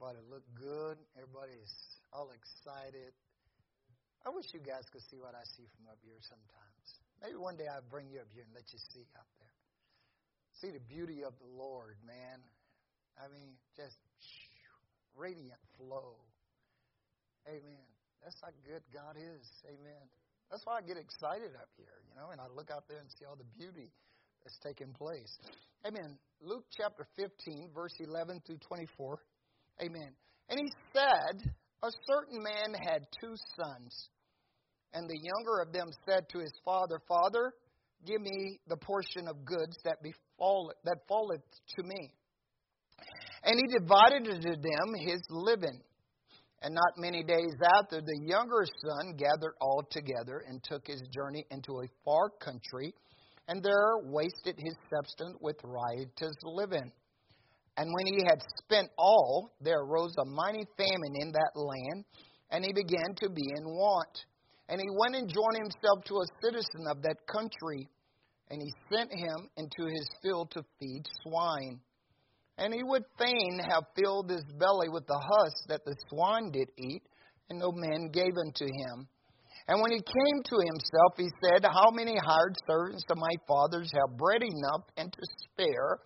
Everybody look good. Everybody's all excited. I wish you guys could see what I see from up here sometimes. Maybe one day I'll bring you up here and let you see out there. See the beauty of the Lord, man. I mean, just radiant flow. Amen. That's how good God is. Amen. That's why I get excited up here, you know, and I look out there and see all the beauty that's taking place. Amen. Luke chapter 15, verse 11 through 24. Amen. And he said, A certain man had two sons. And the younger of them said to his father, Father, give me the portion of goods that befall that falleth to me. And he divided to them his living. And not many days after, the younger son gathered all together and took his journey into a far country, and there wasted his substance with riotous living. And when he had spent all, there arose a mighty famine in that land, and he began to be in want. And he went and joined himself to a citizen of that country, and he sent him into his field to feed swine. And he would fain have filled his belly with the husk that the swine did eat, and no man gave unto him. And when he came to himself, he said, How many hired servants of my father's have bread enough and to spare?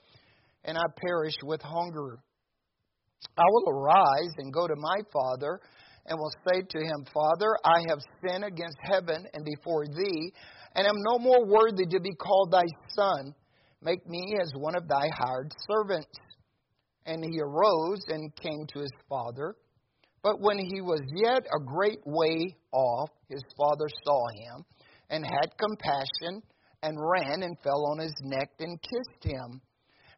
And I perish with hunger. I will arise and go to my father and will say to him, Father, I have sinned against heaven and before thee, and am no more worthy to be called thy son. Make me as one of thy hired servants. And he arose and came to his father. But when he was yet a great way off, his father saw him and had compassion and ran and fell on his neck and kissed him.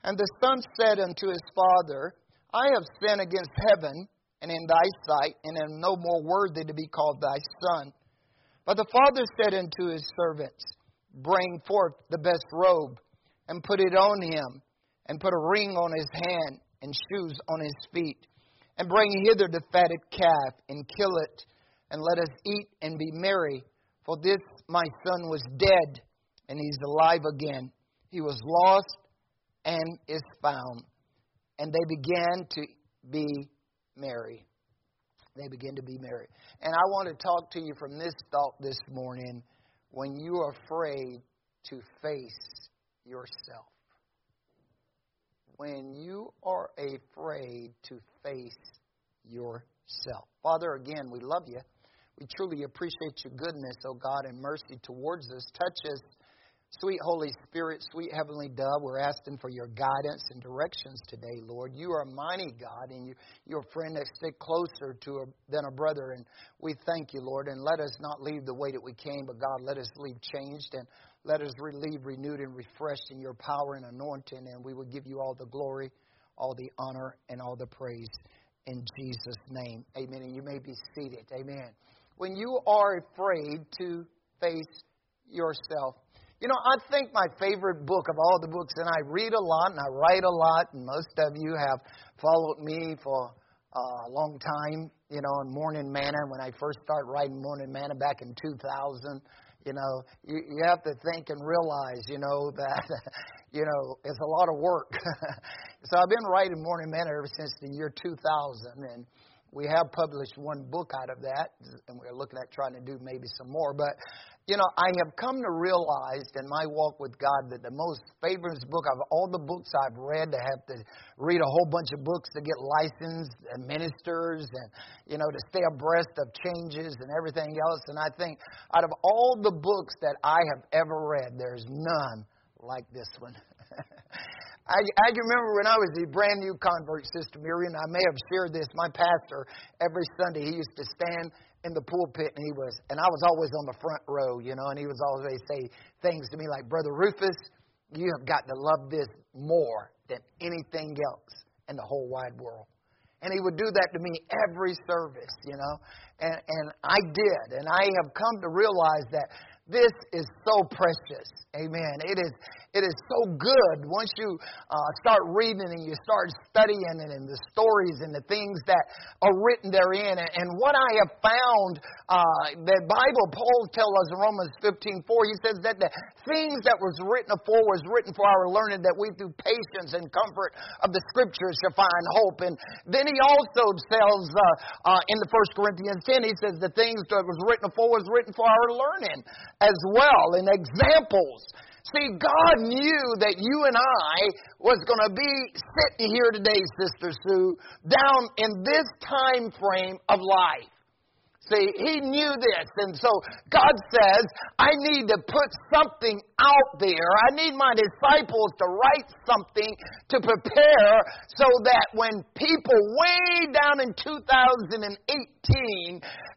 And the son said unto his father, I have sinned against heaven and in thy sight, and am no more worthy to be called thy son. But the father said unto his servants, Bring forth the best robe, and put it on him, and put a ring on his hand, and shoes on his feet. And bring hither the fatted calf, and kill it, and let us eat and be merry. For this my son was dead, and he's alive again. He was lost, and is found. And they began to be merry. They begin to be merry. And I want to talk to you from this thought this morning when you are afraid to face yourself. When you are afraid to face yourself. Father, again, we love you. We truly appreciate your goodness, O oh God, and mercy towards us. Touch us Sweet Holy Spirit, sweet Heavenly Dove, we're asking for your guidance and directions today, Lord. You are a mighty God, and you, you're a friend that stick closer to a, than a brother. And we thank you, Lord. And let us not leave the way that we came, but God, let us leave changed and let us leave renewed and refreshed in your power and anointing. And we will give you all the glory, all the honor, and all the praise in Jesus' name. Amen. And you may be seated. Amen. When you are afraid to face yourself, you know, I think my favorite book of all the books, and I read a lot and I write a lot, and most of you have followed me for uh, a long time, you know, in Morning Manna. When I first started writing Morning Manna back in 2000, you know, you, you have to think and realize, you know, that, you know, it's a lot of work. so I've been writing Morning Manna ever since the year 2000, and we have published one book out of that, and we're looking at trying to do maybe some more. But you know, I have come to realize in my walk with God that the most favorite book of all the books I've read, to have to read a whole bunch of books to get licensed and ministers and, you know, to stay abreast of changes and everything else. And I think out of all the books that I have ever read, there's none like this one. I, I remember when I was a brand new convert, Sister Miriam. I may have shared this. My pastor, every Sunday, he used to stand in the pulpit and he was and I was always on the front row, you know, and he was always say things to me like, Brother Rufus, you have got to love this more than anything else in the whole wide world. And he would do that to me every service, you know. And and I did. And I have come to realize that this is so precious. Amen. It is it is so good once you uh, start reading and you start studying and, and the stories and the things that are written therein. And, what I have found, uh, the Bible, Paul tells us in Romans 15 4, he says that the things that was written afore was written for our learning, that we through patience and comfort of the scriptures shall find hope. And then he also tells uh, uh, in the First Corinthians 10, he says the things that was written afore was written for our learning as well, and examples See, God knew that you and I was going to be sitting here today, Sister Sue, down in this time frame of life. See, he knew this. And so God says, I need to put something out there. I need my disciples to write something to prepare so that when people way down in 2018,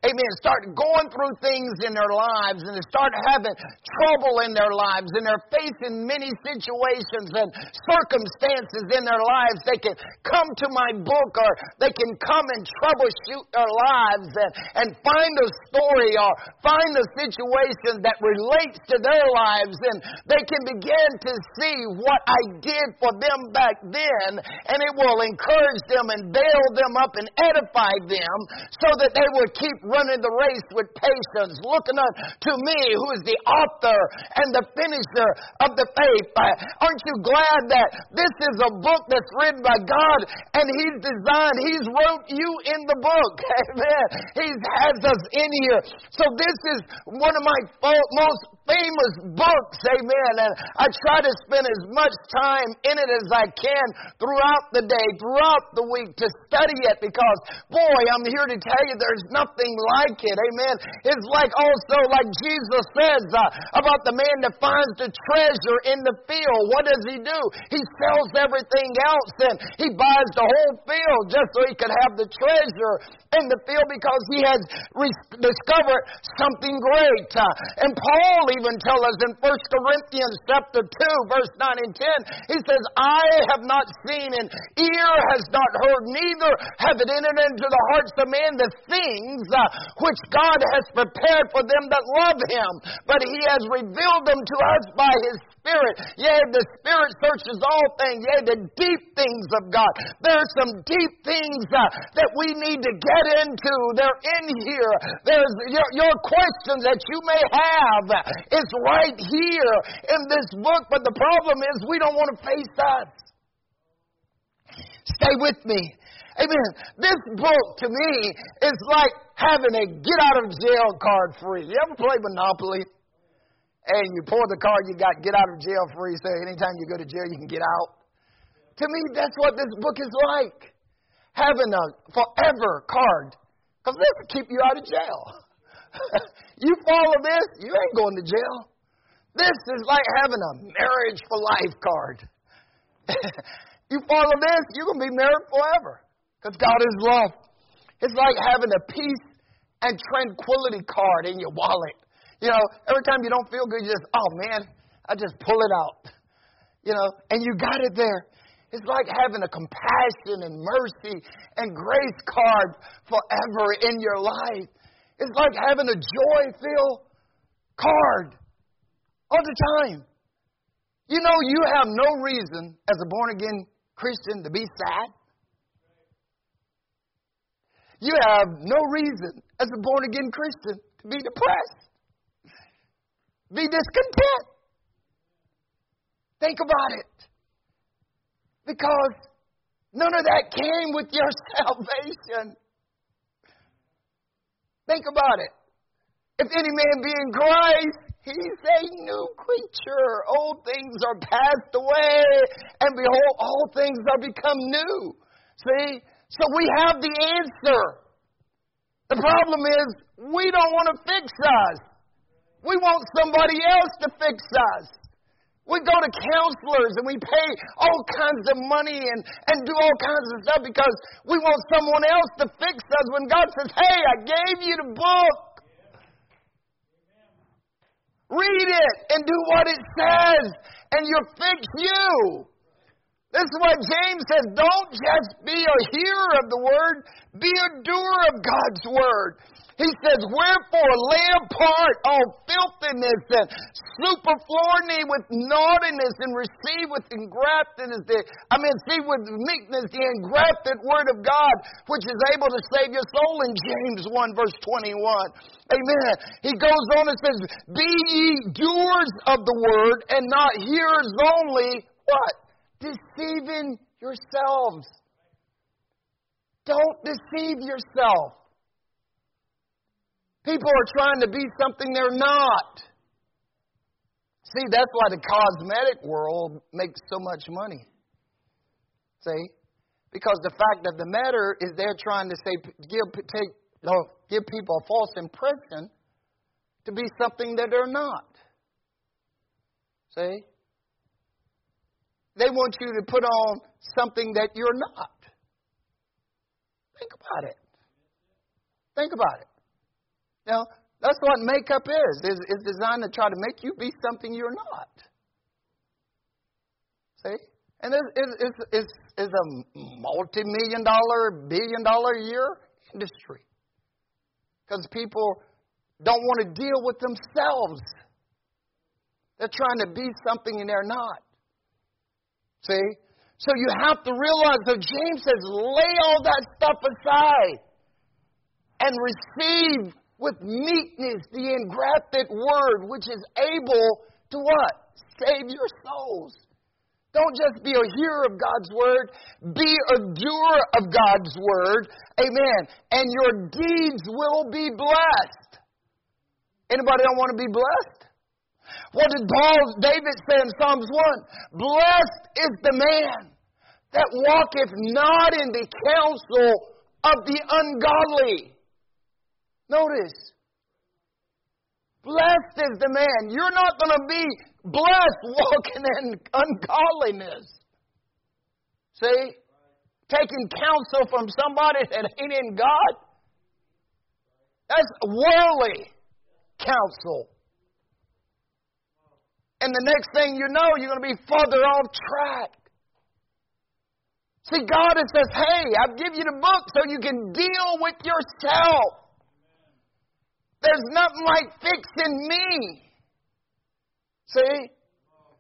amen, start going through things in their lives and they start having trouble in their lives and they're facing many situations and circumstances in their lives, they can come to my book or they can come and troubleshoot their lives and, and find a story or find a situation that relates to their lives and they can begin to see what I did for them back then and it will encourage them and bail them up and edify them so that they will keep running the race with patience, looking up to me who is the author and the finisher of the faith. Aren't you glad that this is a book that's written by God and He's designed, He's wrote you in the book. Amen. He has us in here. So this is one of my most famous books. Amen. And I try to spend as much time in it as I can throughout the day, throughout the week to study it because, boy, I'm here to tell you there's nothing like it. Amen. It's like also, like Jesus says uh, about the man that finds the treasure in the field. What does he do? He sells everything else and he buys the whole field just so he could have the treasure in the field because he has re- discovered something great. Uh, and Paul even tells us in 1 Corinthians chapter 2, verse 9 and 10, he says, I have not seen and ear has not heard, neither have it entered into the hearts of men the things uh, which God has prepared for them that love him. But he has revealed them to us by his Spirit. Yea, the Spirit searches all things. Yea, the deep things of God. There are some deep things uh, that we need to get into. They're in here. There's your, your questions that you may have It's right here in this book, but the problem is we don't want to face us. Stay with me. Amen. This book to me is like having a get out of jail card free. You ever play Monopoly? And you pull the card you got, get out of jail free, so anytime you go to jail, you can get out. To me, that's what this book is like. Having a forever card. Because this will keep you out of jail. you follow this, you ain't going to jail. This is like having a marriage for life card. you follow this, you're going to be married forever. Because God is love. It's like having a peace and tranquility card in your wallet. You know, every time you don't feel good, you just, oh man, I just pull it out. You know, and you got it there. It's like having a compassion and mercy and grace card forever in your life. It's like having a joy filled card all the time. You know, you have no reason as a born again Christian to be sad. You have no reason as a born again Christian to be depressed be discontent. Think about it. Because none of that came with your salvation. Think about it. If any man be in Christ, he's a new creature. Old things are passed away, and behold, all things are become new. See? So we have the answer. The problem is, we don't want to fix us. We want somebody else to fix us. We go to counselors and we pay all kinds of money and, and do all kinds of stuff because we want someone else to fix us when God says, Hey, I gave you the book. Read it and do what it says, and you'll fix you. This is what James says. Don't just be a hearer of the word, be a doer of God's word. He says, Wherefore lay apart all filthiness and superfluity with naughtiness and receive with engraftedness the, I mean, see with meekness the engrafted word of God, which is able to save your soul in James 1 verse 21. Amen. He goes on and says, Be ye doers of the word and not hearers only. What? Deceiving yourselves. Don't deceive yourself. People are trying to be something they're not. See, that's why the cosmetic world makes so much money. See? Because the fact of the matter is they're trying to say, give, take, give people a false impression to be something that they're not. See? They want you to put on something that you're not. Think about it. Think about it. Know, that's what makeup is. is. It's designed to try to make you be something you're not. See? And it's, it's, it's, it's a multi-million dollar, billion dollar a year industry. Because people don't want to deal with themselves. They're trying to be something and they're not. See? So you have to realize that James says, lay all that stuff aside and receive with meekness the engrafted word, which is able to what? Save your souls. Don't just be a hearer of God's word, be a doer of God's word. Amen. And your deeds will be blessed. Anybody don't want to be blessed? What did Paul, David say in Psalms 1? Blessed is the man that walketh not in the counsel of the ungodly. Notice. Blessed is the man. You're not going to be blessed walking in ungodliness. See? Taking counsel from somebody that ain't in God. That's worldly counsel. And the next thing you know, you're going to be further off track. See, God says, hey, I've given you the book so you can deal with yourself. There's nothing like fixing me. See?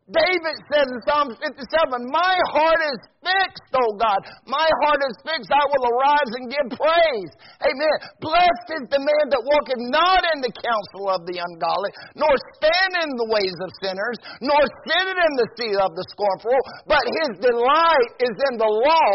David says in Psalm 57, My heart is fixed, O God. My heart is fixed. I will arise and give praise. Amen. Blessed is the man that walketh not in the counsel of the ungodly, nor stand in the ways of sinners, nor sitteth in the seat of the scornful, but his delight is in the law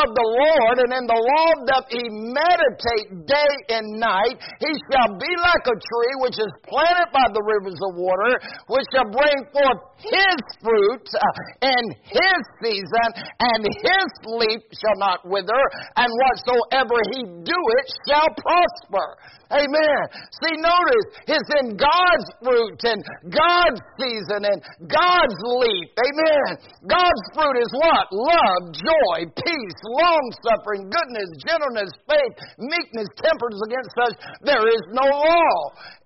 of the Lord, and in the law doth he meditate day and night. He shall be like a tree which is planted by the rivers of water, which shall bring forth his his fruit uh, in his season, and his leaf shall not wither, and whatsoever he doeth shall prosper. Amen. See, notice it's in God's fruit and God's season and God's leaf. Amen. God's fruit is what? Love, joy, peace, long suffering, goodness, gentleness, faith, meekness, temperance. Against such there is no law.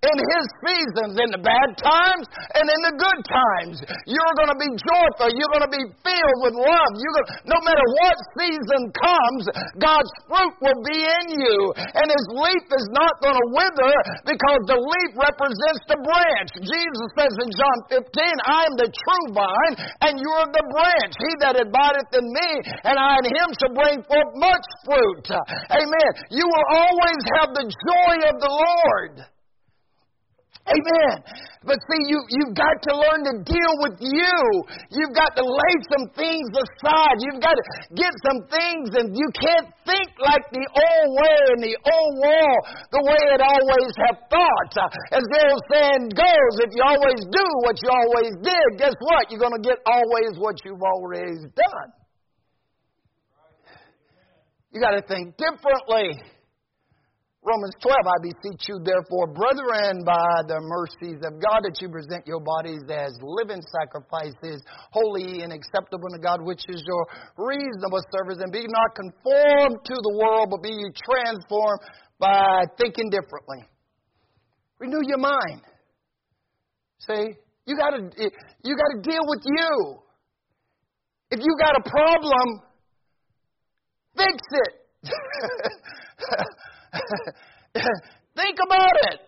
In His seasons, in the bad times and in the good times, you're going to be joyful. You're going to be filled with love. You're going no matter what season comes, God's fruit will be in you, and His leaf is not going to wither because the leaf represents the branch. Jesus says in John 15, I am the true vine and you are the branch. He that abideth in me and I in him shall bring forth much fruit. Amen. You will always have the joy of the Lord. Amen. But see, you, you've got to learn to deal with you. You've got to lay some things aside. You've got to get some things, and you can't think like the old way and the old wall, the way it always have thought. As the old saying goes, if you always do what you always did, guess what? You're going to get always what you've always done. You got to think differently. Romans 12, I beseech you, therefore, brethren, by the mercies of God, that you present your bodies as living sacrifices, holy and acceptable to God, which is your reasonable service. And be not conformed to the world, but be you transformed by thinking differently. Renew your mind. See, you got to you got to deal with you. If you got a problem, fix it. Think about it.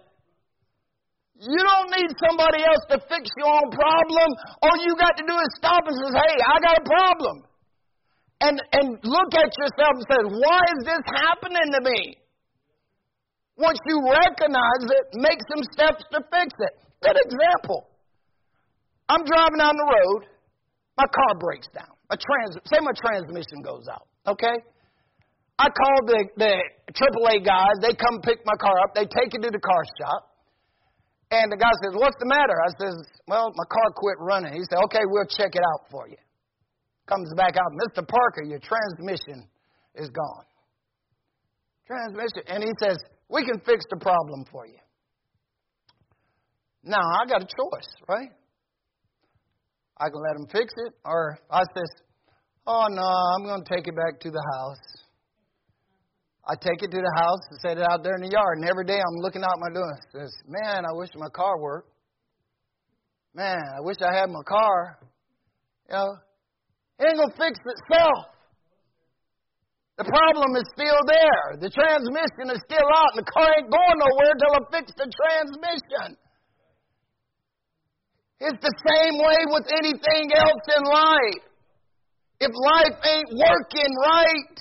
You don't need somebody else to fix your own problem. All you got to do is stop and say, hey, I got a problem. And, and look at yourself and say, why is this happening to me? Once you recognize it, make some steps to fix it. Good example. I'm driving down the road, my car breaks down. A trans, say my transmission goes out, okay? I call the, the AAA guys, they come pick my car up, they take it to the car shop. And the guy says, What's the matter? I says, Well, my car quit running. He said, Okay, we'll check it out for you. Comes back out, Mr. Parker, your transmission is gone. Transmission. And he says, We can fix the problem for you. Now, I got a choice, right? I can let him fix it, or I says, Oh no, I'm going to take it back to the house. I take it to the house and set it out there in the yard. And every day I'm looking out my door and says, Man, I wish my car worked. Man, I wish I had my car. You know, it ain't gonna fix itself. The problem is still there. The transmission is still out, and the car ain't going nowhere until I fix the transmission. It's the same way with anything else in life. If life ain't working right,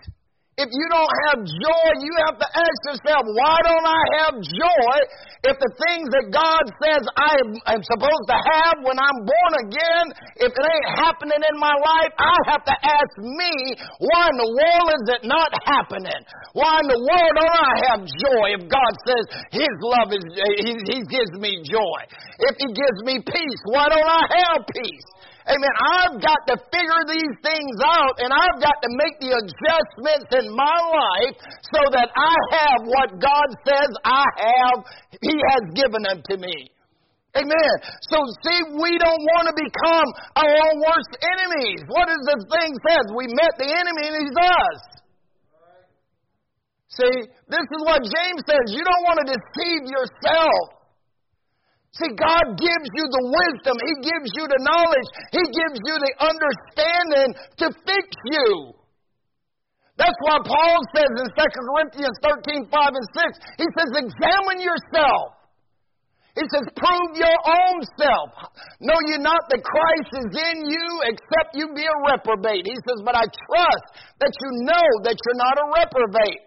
if you don't have joy, you have to ask yourself, why don't I have joy if the things that God says I am supposed to have when I'm born again, if it ain't happening in my life, I have to ask me, why in the world is it not happening? Why in the world don't I have joy if God says His love is, He, he gives me joy? If He gives me peace, why don't I have peace? Amen. I've got to figure these things out and I've got to make the adjustments in my life so that I have what God says I have, He has given unto me. Amen. So see, we don't want to become our own worst enemies. What does the thing says? We met the enemy and he's us. See, this is what James says. You don't want to deceive yourself. See, God gives you the wisdom. He gives you the knowledge. He gives you the understanding to fix you. That's why Paul says in 2 Corinthians 13, 5 and 6, he says, examine yourself. He says, prove your own self. Know you not that Christ is in you except you be a reprobate. He says, but I trust that you know that you're not a reprobate.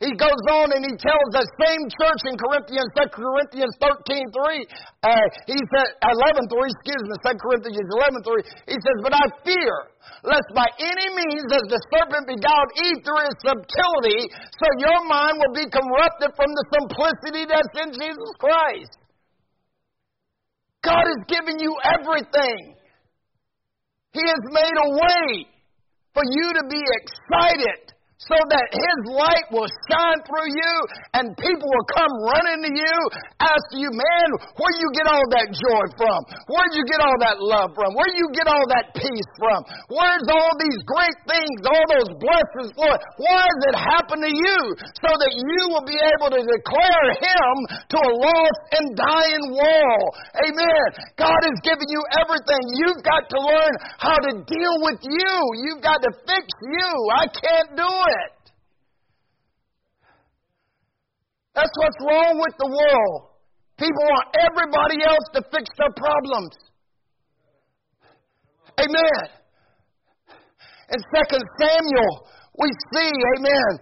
He goes on and he tells the same church in Corinthians, 2 Corinthians 13, 3, uh, he said, 11, 3, excuse me, 2 Corinthians 11, 3, he says, But I fear, lest by any means as the serpent beguiled Eve through his subtlety, so your mind will be corrupted from the simplicity that's in Jesus Christ. God has given you everything. He has made a way for you to be excited so that His light will shine through you and people will come running to you, ask you, man, where you get all that joy from? Where'd you get all that love from? Where you get all that peace from? Where's all these great things, all those blessings, Lord? Why it happen to you? So that you will be able to declare Him to a lost and dying world. Amen. God has given you everything. You've got to learn how to deal with you. You've got to fix you. I can't do it it. That's what's wrong with the world. People want everybody else to fix their problems. Amen. In 2 Samuel, we see, amen,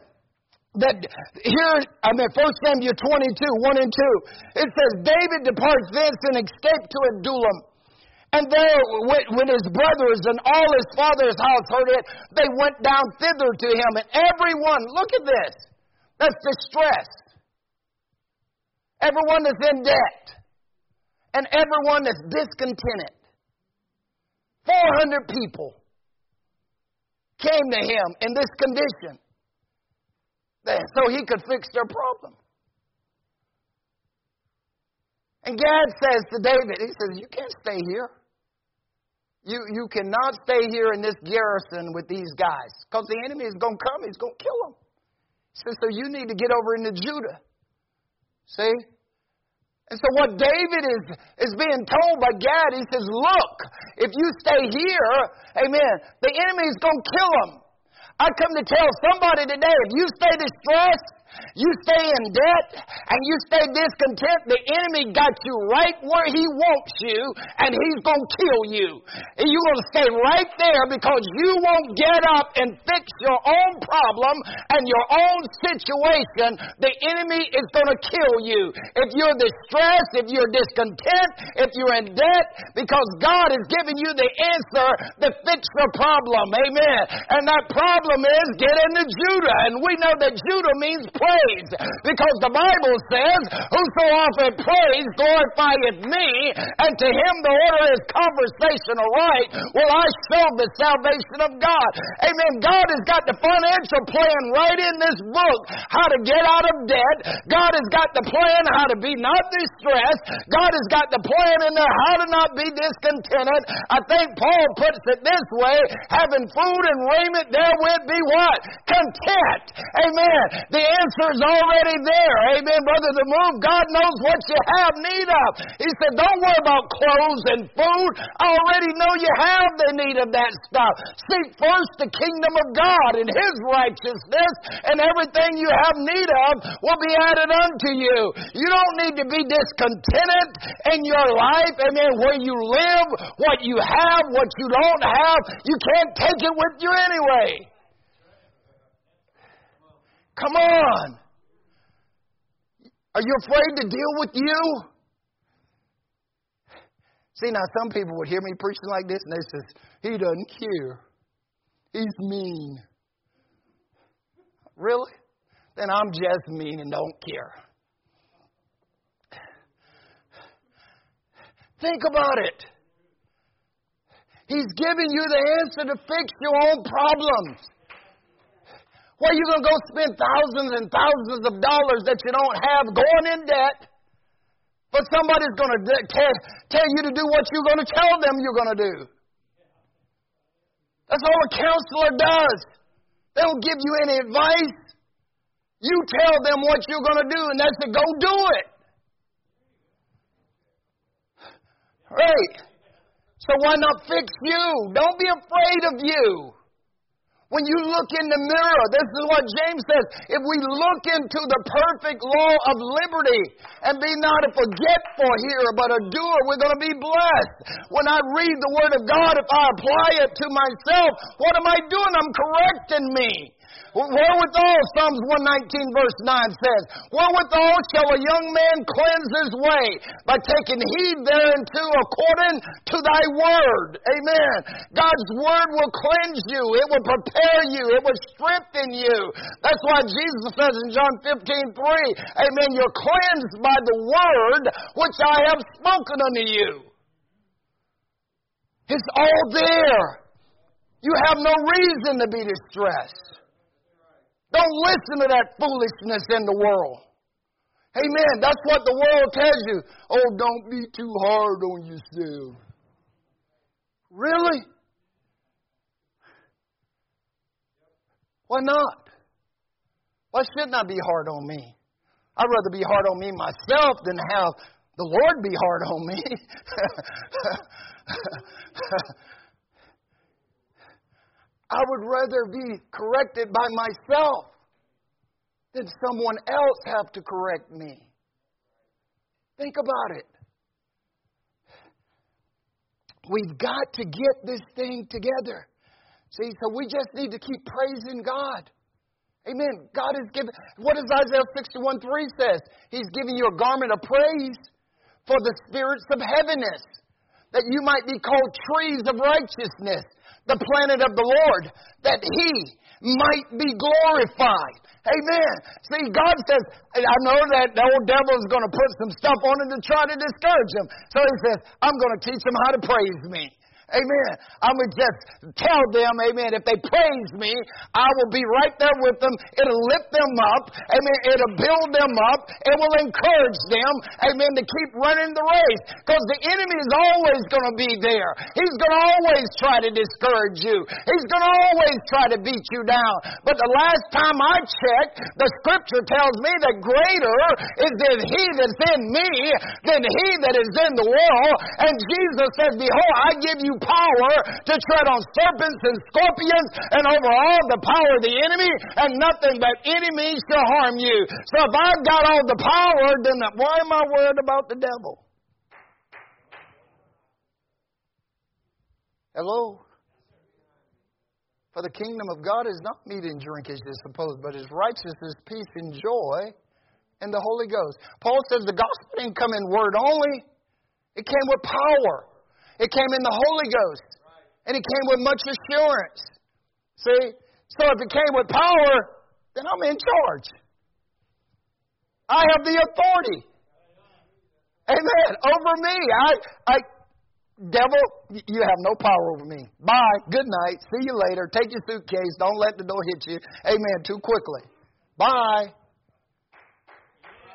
that here, I mean, 1 Samuel 22, 1 and 2, it says, David departs thence and escaped to Adullam. And there, when his brothers and all his father's house heard it, they went down thither to him. And everyone, look at this, that's distress. Everyone that's in debt. And everyone that's discontented. 400 people came to him in this condition so he could fix their problem. And Gad says to David, he says, You can't stay here. You, you cannot stay here in this garrison with these guys because the enemy is going to come. He's going to kill them. He says, So you need to get over into Judah. See? And so what David is, is being told by Gad, he says, Look, if you stay here, amen, the enemy is going to kill them. I come to tell somebody today, if you stay distressed, you stay in debt, and you stay discontent, the enemy got you right where he wants you, and he's going to kill you. And you're going to stay right there because you won't get up and fix your own problem and your own situation. The enemy is going to kill you. If you're distressed, if you're discontent, if you're in debt, because God is giving you the answer to fix the problem. Amen. And that problem is get into Judah. And we know that Judah means praise because the Bible says, Whoso often praise glorifieth me, and to him the order is conversation aright, will I show the salvation of God. Amen. God has got the financial plan right in this book how to get out of debt. God has got the plan how to be not distressed. God has got the plan in there how to not be discontented. I think Paul puts it this way having food and raiment therewith be what? Content. Amen. The answer is already there. Amen, brother. The move, God knows what you have need of. He said, Don't worry about clothes and food. I already know you have the need of that stuff. Seek first the kingdom of God and His righteousness, and everything you have need of will be added unto you. You don't need to be discontented in your life. Amen. Where you live, what you have, what you don't have, you can't take it with you anyway. Come on. Are you afraid to deal with you? See, now some people would hear me preaching like this and they says, he doesn't care. He's mean. Really? Then I'm just mean and don't care. Think about it. He's giving you the answer to fix your own problems. Why are you going to go spend thousands and thousands of dollars that you don't have going in debt? But somebody's going to tell, tell you to do what you're going to tell them you're going to do. That's all a counselor does. They don't give you any advice. You tell them what you're going to do, and that's to go do it. Right. So why not fix you? Don't be afraid of you. When you look in the mirror, this is what James says. If we look into the perfect law of liberty and be not a forgetful hearer, but a doer, we're going to be blessed. When I read the Word of God, if I apply it to myself, what am I doing? I'm correcting me. Wherewithal, Psalms 119 verse 9 says, Wherewithal shall a young man cleanse his way? By taking heed thereunto according to thy word. Amen. God's word will cleanse you. It will prepare you. It will strengthen you. That's why Jesus says in John 15, 3, Amen, you're cleansed by the word which I have spoken unto you. It's all there. You have no reason to be distressed. Don't listen to that foolishness in the world. Amen. That's what the world tells you. Oh, don't be too hard on yourself. Really? Why not? Why shouldn't I be hard on me? I'd rather be hard on me myself than have the Lord be hard on me. I would rather be corrected by myself than someone else have to correct me. Think about it. We've got to get this thing together. See, so we just need to keep praising God. Amen. God has given, what does Isaiah 61 3 says? He's giving you a garment of praise for the spirits of heaviness, that you might be called trees of righteousness the planet of the Lord, that He might be glorified. Amen. See, God says, I know that the old devil is going to put some stuff on him to try to discourage him. So he says, I'm going to teach him how to praise me. Amen. I would just tell them, amen, if they praise me, I will be right there with them. It'll lift them up. Amen. It'll build them up. It will encourage them, amen, to keep running the race. Because the enemy is always going to be there. He's going to always try to discourage you. He's going to always try to beat you down. But the last time I checked, the scripture tells me that greater is in he that's in me than he that is in the world. And Jesus says, Behold, I give you power to tread on serpents and scorpions and over all the power of the enemy, and nothing but enemies shall harm you. So if I've got all the power, then why am I worried about the devil? Hello? For the kingdom of God is not meat and drink as is supposed, but is righteousness, peace, and joy in the Holy Ghost. Paul says the gospel didn't come in word only, it came with power. It came in the Holy Ghost. And it came with much assurance. See? So if it came with power, then I'm in charge. I have the authority. Amen. Over me. I, I, devil, you have no power over me. Bye. Good night. See you later. Take your suitcase. Don't let the door hit you. Amen. Too quickly. Bye.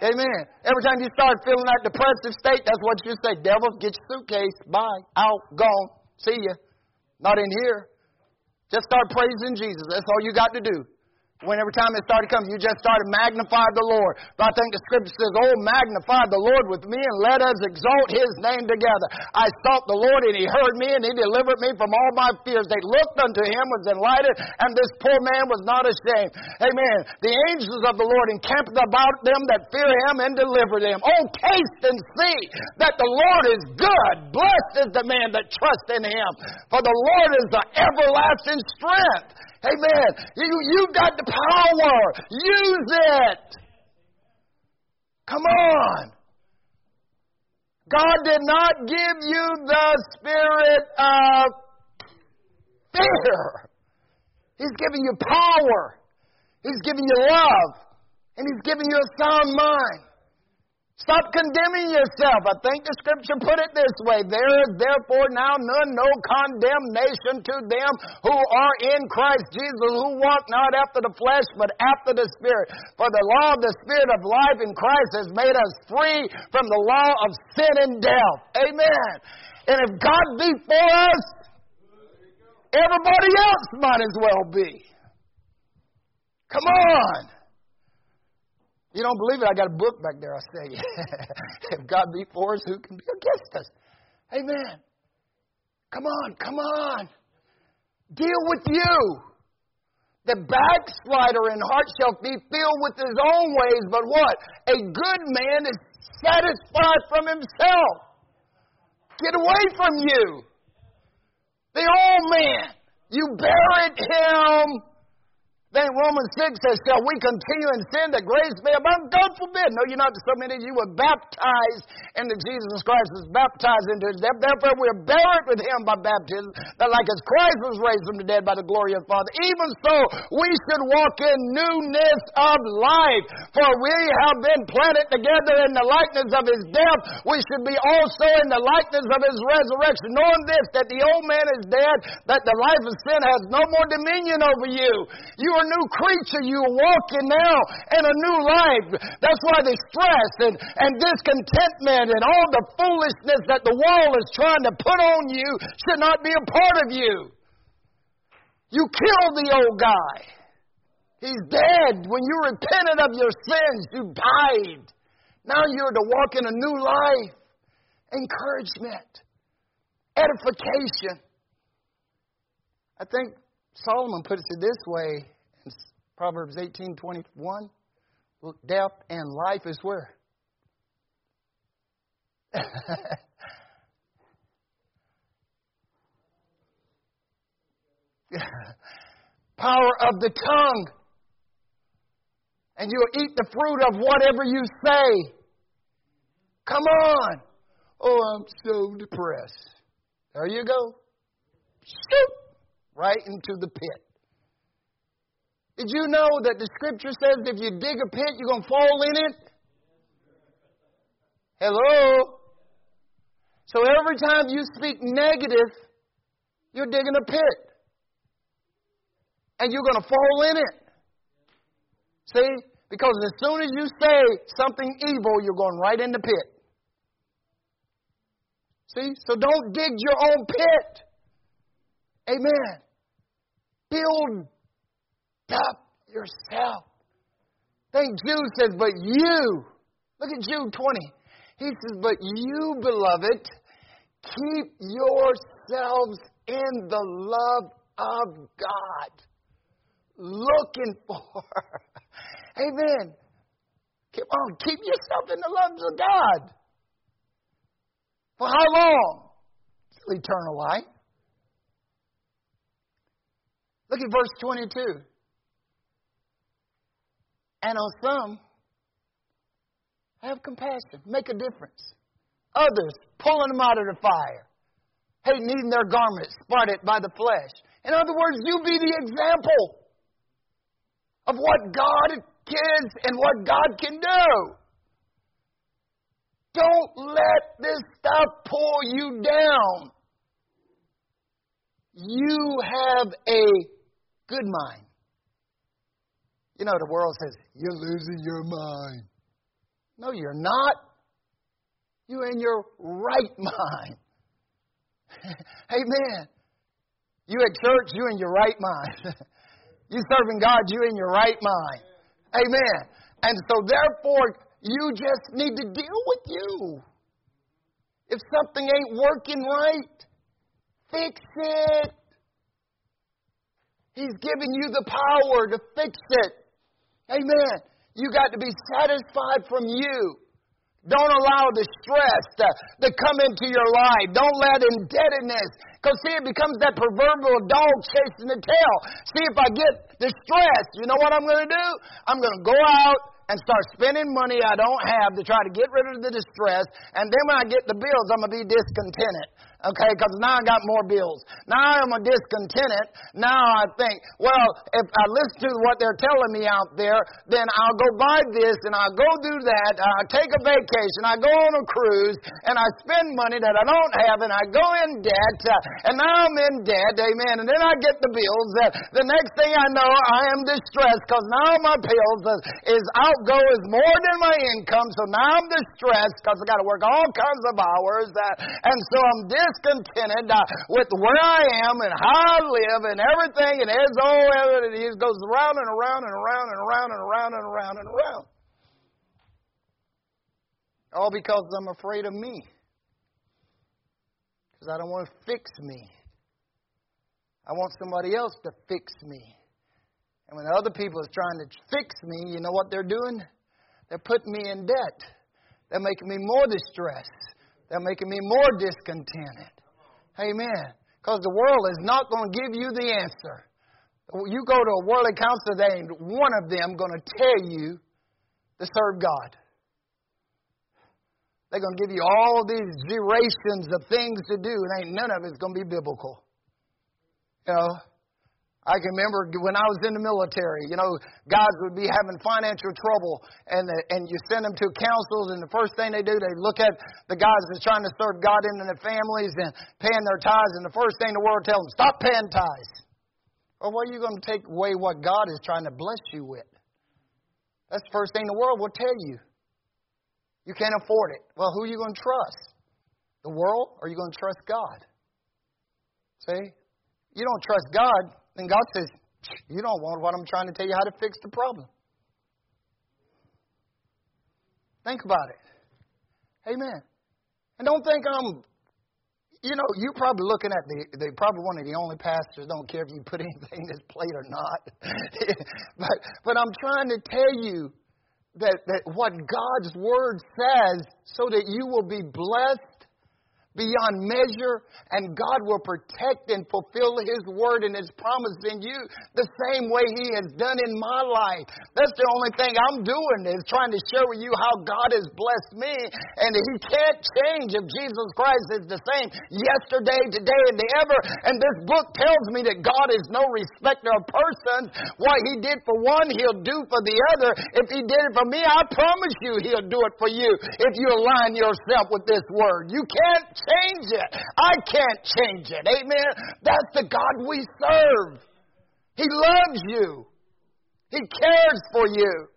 Amen. Every time you start feeling that depressive state, that's what you say. Devil, get your suitcase. Bye. Out. Gone. See ya. Not in here. Just start praising Jesus. That's all you got to do. When every time it started coming, you just started magnify the Lord. But I think the scripture says, Oh, magnify the Lord with me and let us exalt his name together. I sought the Lord and he heard me and he delivered me from all my fears. They looked unto him, was enlightened, and this poor man was not ashamed. Amen. The angels of the Lord encamped about them that fear him and deliver them. Oh, taste and see that the Lord is good. Blessed is the man that trusts in him. For the Lord is the everlasting strength. Amen. You, you got the power. Use it. Come on. God did not give you the spirit of fear. He's giving you power. He's giving you love. And He's giving you a sound mind. Stop condemning yourself. I think the scripture put it this way There is therefore now none, no condemnation to them who are in Christ Jesus, who walk not after the flesh, but after the Spirit. For the law of the Spirit of life in Christ has made us free from the law of sin and death. Amen. And if God be for us, everybody else might as well be. Come on. You don't believe it? I got a book back there. I say, if God be for us, who can be against us? Amen. Come on, come on. Deal with you. The backslider in heart shall be filled with his own ways, but what? A good man is satisfied from himself. Get away from you. The old man. You buried him then Romans 6 says, Shall we continue in sin that grace may abound? God forbid. No, you're not. So many of you were baptized into Jesus Christ, was baptized into his death. Therefore, we are buried with him by baptism, that like as Christ was raised from the dead by the glory of the Father, even so we should walk in newness of life. For we have been planted together in the likeness of his death. We should be also in the likeness of his resurrection, knowing this, that the old man is dead, that the life of sin has no more dominion over you. You are a new creature. You are walking now in a new life. That's why the stress and, and discontentment and all the foolishness that the world is trying to put on you should not be a part of you. You killed the old guy. He's dead. When you repented of your sins, you died. Now you're to walk in a new life. Encouragement, edification. I think Solomon puts it this way Proverbs 18 21. Death and life is where? Power of the tongue. And you'll eat the fruit of whatever you say. Come on. Oh, I'm so depressed. There you go. Shoot! Right into the pit. Did you know that the scripture says if you dig a pit, you're going to fall in it? Hello? So every time you speak negative, you're digging a pit. And you're going to fall in it. See? Because as soon as you say something evil, you're going right in the pit. See? So don't dig your own pit. Amen. Build up yourself. Think Jude says, but you. Look at Jude 20. He says, but you, beloved, Keep yourselves in the love of God. Looking for. Amen. Come on, keep yourself in the love of God. For how long? Eternal life. Look at verse 22. And on some, have compassion, make a difference. Others, pulling them out of the fire, hating even their garments, spotted by the flesh. In other words, you be the example of what God can and what God can do. Don't let this stuff pull you down. You have a good mind. You know, the world says, you're losing your mind. No, you're not. You're in your right mind. Amen. You at church, you in your right mind. you serving God, you in your right mind. Amen. And so therefore, you just need to deal with you. If something ain't working right, fix it. He's giving you the power to fix it. Amen. You got to be satisfied from you. Don't allow the stress to, to come into your life. Don't let indebtedness. Because see, it becomes that proverbial dog chasing the tail. See, if I get distressed, you know what I'm going to do? I'm going to go out and start spending money I don't have to try to get rid of the distress. And then when I get the bills, I'm going to be discontented. Okay, because now I got more bills. Now I'm a discontented. Now I think, well, if I listen to what they're telling me out there, then I'll go buy this and I'll go do that. I'll take a vacation. I go on a cruise and I spend money that I don't have and I go in debt. Uh, and now I'm in debt. Amen. And then I get the bills. Uh, the next thing I know, I am distressed because now my bills is outgo is more than my income. So now I'm distressed because I got to work all kinds of hours. Uh, and so I'm dis discontented uh, with where I am and how I live and everything, and his own everything. He goes around and around and around and around and around and around and around. All because I'm afraid of me. Because I don't want to fix me. I want somebody else to fix me. And when other people are trying to fix me, you know what they're doing? They're putting me in debt. They're making me more distressed. They're making me more discontented. Amen. Because the world is not going to give you the answer. You go to a worldly counselor, there ain't one of them going to tell you to serve God. They're going to give you all these durations of things to do, and ain't none of it's going to be biblical. You know, I can remember when I was in the military, you know, guys would be having financial trouble, and the, and you send them to councils, and the first thing they do, they look at the guys that's trying to serve God into their families and paying their tithes, and the first thing the world tells them, stop paying tithes. Well, what are you going to take away what God is trying to bless you with? That's the first thing the world will tell you. You can't afford it. Well, who are you going to trust? The world, or are you going to trust God? See? You don't trust God, then God says, You don't want what I'm trying to tell you how to fix the problem. Think about it. Amen. And don't think I'm, you know, you're probably looking at the, the probably one of the only pastors don't care if you put anything in this plate or not. but, but I'm trying to tell you that, that what God's Word says so that you will be blessed beyond measure, and God will protect and fulfill His word and His promise in you the same way He has done in my life. That's the only thing I'm doing is trying to share with you how God has blessed me, and He can't change if Jesus Christ is the same yesterday, today, and ever. And this book tells me that God is no respecter of persons. What He did for one, He'll do for the other. If He did it for me, I promise you He'll do it for you if you align yourself with this word. You can't change it. I can't change it. Amen. That's the God we serve. He loves you. He cares for you.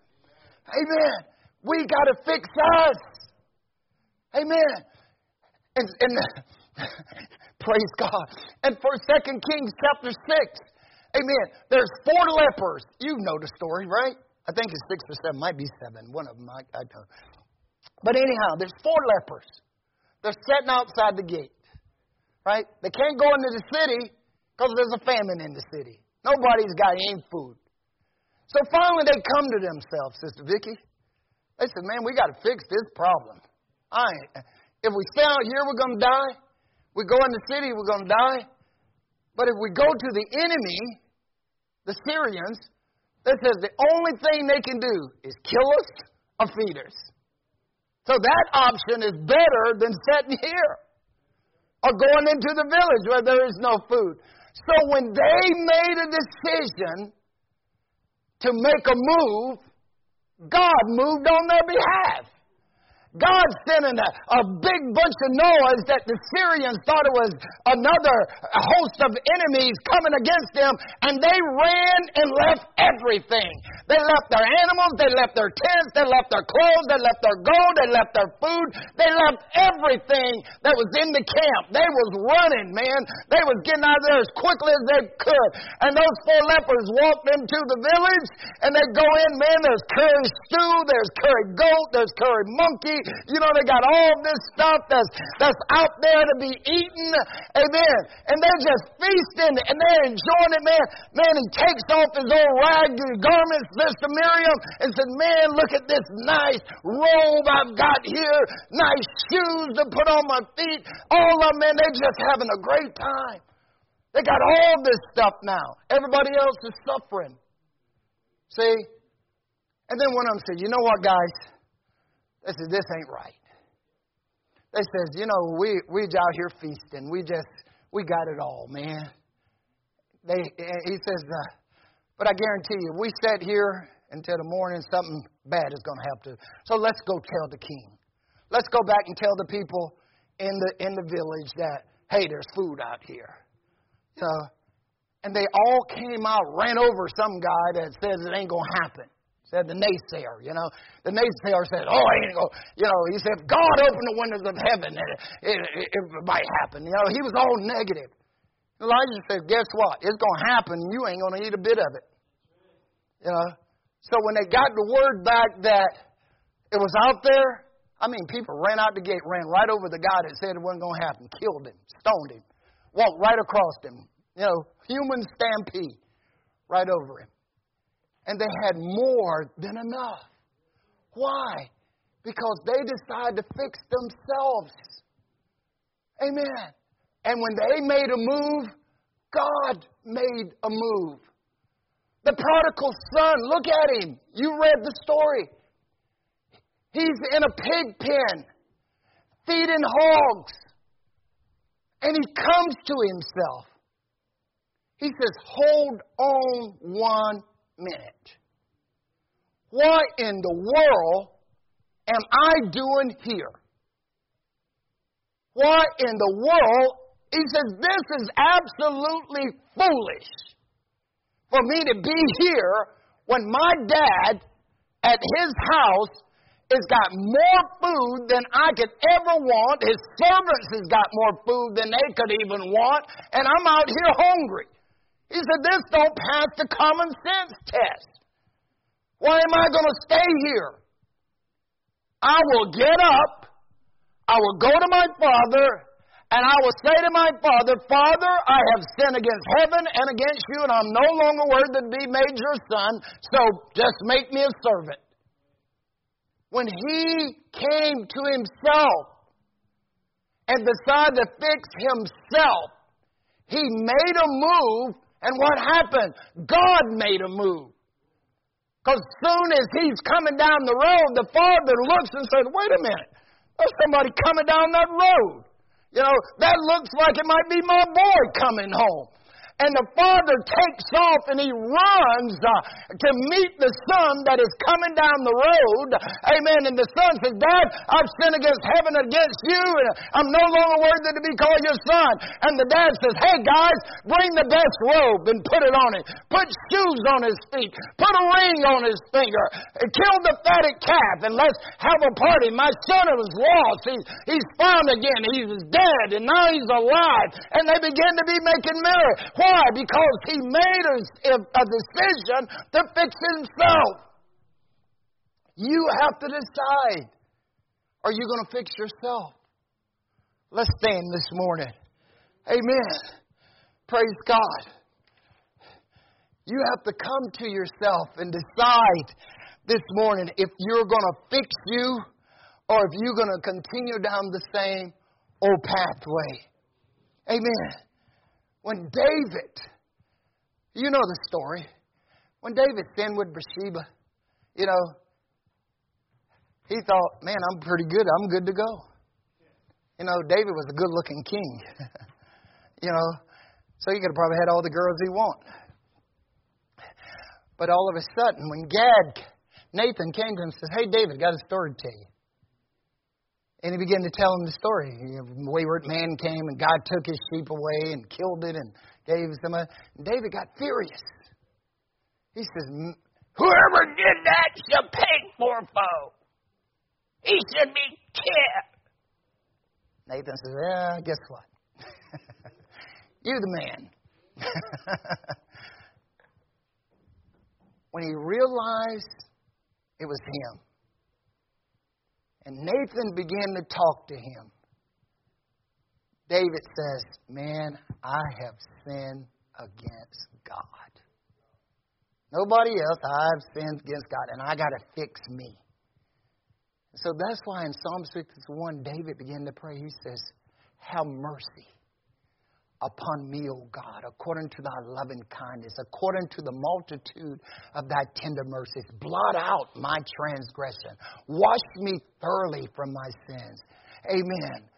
Amen. We got to fix us. Amen. And, and praise God. And for Second Kings chapter six, Amen. There's four lepers. You know the story, right? I think it's six or seven. Might be seven. One of them. I, I don't. But anyhow, there's four lepers. They're sitting outside the gate. Right? They can't go into the city because there's a famine in the city. Nobody's got any food. So finally they come to themselves, Sister Vicky. They said, Man, we got to fix this problem. I ain't, if we stay out here, we're going to die. We go in the city, we're going to die. But if we go to the enemy, the Syrians, that says the only thing they can do is kill us or feed us. So that option is better than sitting here or going into the village where there is no food. So when they made a decision to make a move, God moved on their behalf. God sent in a, a big bunch of noise that the Syrians thought it was another host of enemies coming against them, and they ran and left everything. They left their animals, they left their tents, they left their clothes, they left their gold, they left their food, they left everything that was in the camp. They was running, man. They was getting out of there as quickly as they could. And those four lepers walked into the village, and they go in, man, there's curry stew, there's curry goat, there's curry monkey, you know, they got all this stuff that's, that's out there to be eaten. Amen. And they're just feasting and they're enjoying it, man. Man, he takes off his old ragged garments, Mr. Miriam, and said, Man, look at this nice robe I've got here, nice shoes to put on my feet. All of them, man, they're just having a great time. They got all this stuff now. Everybody else is suffering. See? And then one of them said, You know what, guys? They said, This ain't right. They says, you know, we we out here feasting. We just we got it all, man. They he says, uh, but I guarantee you, we sat here until the morning, something bad is going to happen. So let's go tell the king. Let's go back and tell the people in the in the village that hey, there's food out here. So, and they all came out, ran over some guy that says it ain't going to happen said the naysayer, you know. The naysayer said, oh, I ain't gonna you know, he said, God opened the windows of heaven, and it, it, it, might happen. You know, he was all negative. Elijah said, guess what? It's going to happen, you ain't going to eat a bit of it. You know. So when they got the word back that it was out there, I mean, people ran out the gate, ran right over the guy that said it wasn't going to happen, killed him, stoned him, walked right across him. You know, human stampede right over him and they had more than enough. Why? Because they decided to fix themselves. Amen. And when they made a move, God made a move. The prodigal son, look at him. You read the story. He's in a pig pen, feeding hogs. And he comes to himself. He says, Hold on one minute. What in the world am I doing here? What in the world? He says, This is absolutely foolish for me to be here when my dad at his house has got more food than I could ever want. His servants has got more food than they could even want, and I'm out here hungry. He said, This don't pass the common sense test. Why am I going to stay here? I will get up, I will go to my father, and I will say to my father, Father, I have sinned against heaven and against you, and I'm no longer worthy to be made your son, so just make me a servant. When he came to himself and decided to fix himself, he made a move and what happened? God made a move. Because soon as he's coming down the road, the father looks and says, Wait a minute, there's somebody coming down that road. You know, that looks like it might be my boy coming home. And the father takes off and he runs uh, to meet the son that is coming down the road. Amen. And the son says, Dad, I've sinned against heaven and against you, and I'm no longer worthy to be called your son. And the dad says, Hey, guys, bring the best robe and put it on him. Put shoes on his feet. Put a ring on his finger. Kill the fatted calf and let's have a party. My son was lost. He's, he's found again. He was dead and now he's alive. And they begin to be making merry. Why? Because he made a, a decision to fix himself. You have to decide are you going to fix yourself? Let's stand this morning. Amen. Praise God. You have to come to yourself and decide this morning if you're going to fix you or if you're going to continue down the same old pathway. Amen. When David, you know the story, when David sinned with Bathsheba, you know, he thought, man, I'm pretty good. I'm good to go. You know, David was a good looking king. you know, so he could have probably had all the girls he wanted. But all of a sudden, when Gad, Nathan came to him and said, Hey, David, got a story to tell you. And he began to tell him the story. A wayward man came and God took his sheep away and killed it and gave some. And David got furious. He says, Whoever did that shall pay for foe. He should be killed. Nathan says, Yeah, guess what? You're the man. when he realized it was him, and Nathan began to talk to him, David says, Man, I have sinned against God. Nobody else, I've sinned against God, and I got to fix me. So that's why in Psalm 61, David began to pray. He says, Have mercy upon me, O God, according to thy loving kindness, according to the multitude of thy tender mercies. Blot out my transgression. Wash me thoroughly from my sins. Amen.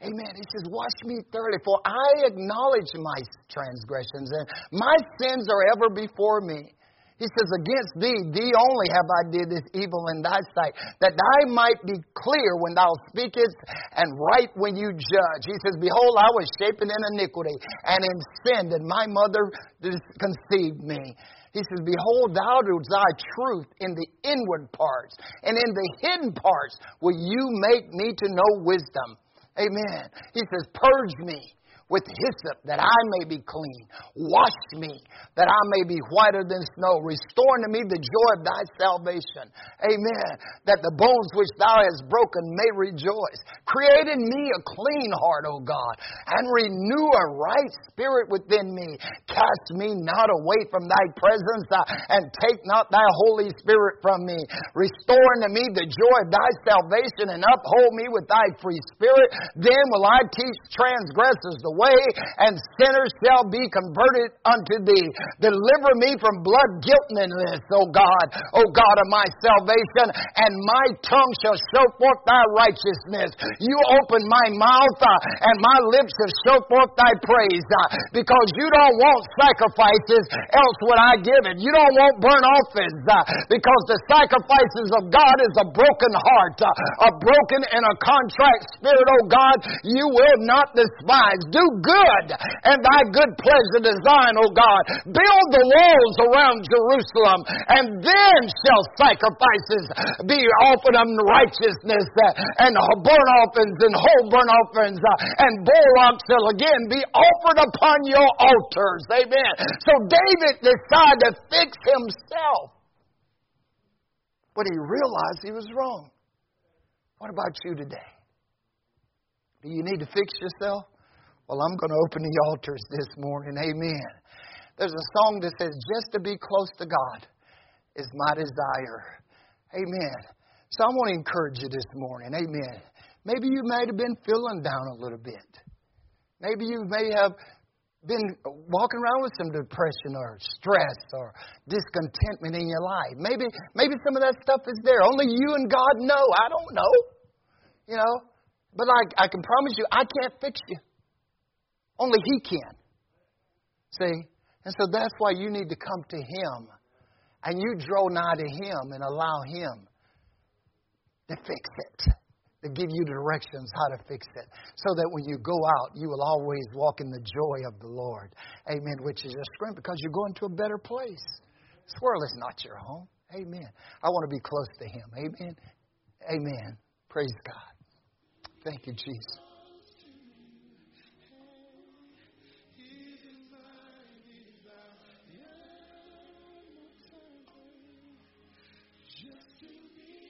Amen. He says, Wash me thoroughly, for I acknowledge my transgressions, and my sins are ever before me. He says, Against thee, thee only have I did this evil in thy sight, that I might be clear when thou speakest and right when you judge. He says, Behold, I was shapen in iniquity, and in sin did my mother conceive me. He says, Behold, thou do thy truth in the inward parts, and in the hidden parts will you make me to know wisdom. Amen. He says, Purge me with hyssop that I may be clean. Wash me that I may be whiter than snow. Restore unto me the joy of thy salvation. Amen. That the bones which thou hast broken may rejoice. Create in me a clean heart, O God, and renew a right spirit within me. Cast me not away from thy presence, uh, and take not thy Holy Spirit from me. Restore unto me the joy of thy salvation, and uphold me with thy free spirit. Then will I teach transgressors the and sinners shall be converted unto thee. Deliver me from blood guiltiness, O God, O God of my salvation, and my tongue shall show forth thy righteousness. You open my mouth, uh, and my lips shall show forth thy praise, uh, because you don't want sacrifices, else would I give it. You don't want burnt offerings, uh, because the sacrifices of God is a broken heart, uh, a broken and a contrite spirit, O God, you will not despise. Do good and thy good pleasure design, O God. Build the walls around Jerusalem, and then shall sacrifices be offered unto righteousness, uh, and burnt offerings and whole burnt offerings, uh, and bullocks shall again be offered upon your altars. Amen. So David decided to fix himself. But he realized he was wrong. What about you today? Do you need to fix yourself? Well, I'm going to open the altars this morning. Amen. There's a song that says, Just to be close to God is my desire. Amen. So I want to encourage you this morning. Amen. Maybe you might have been feeling down a little bit. Maybe you may have been walking around with some depression or stress or discontentment in your life. Maybe maybe some of that stuff is there. Only you and God know. I don't know. You know. But I, I can promise you, I can't fix you. Only He can. See? And so that's why you need to come to Him. And you draw nigh to Him and allow Him to fix it, to give you directions how to fix it. So that when you go out, you will always walk in the joy of the Lord. Amen. Which is your strength because you're going to a better place. This world is not your home. Amen. I want to be close to Him. Amen. Amen. Praise God. Thank you, Jesus.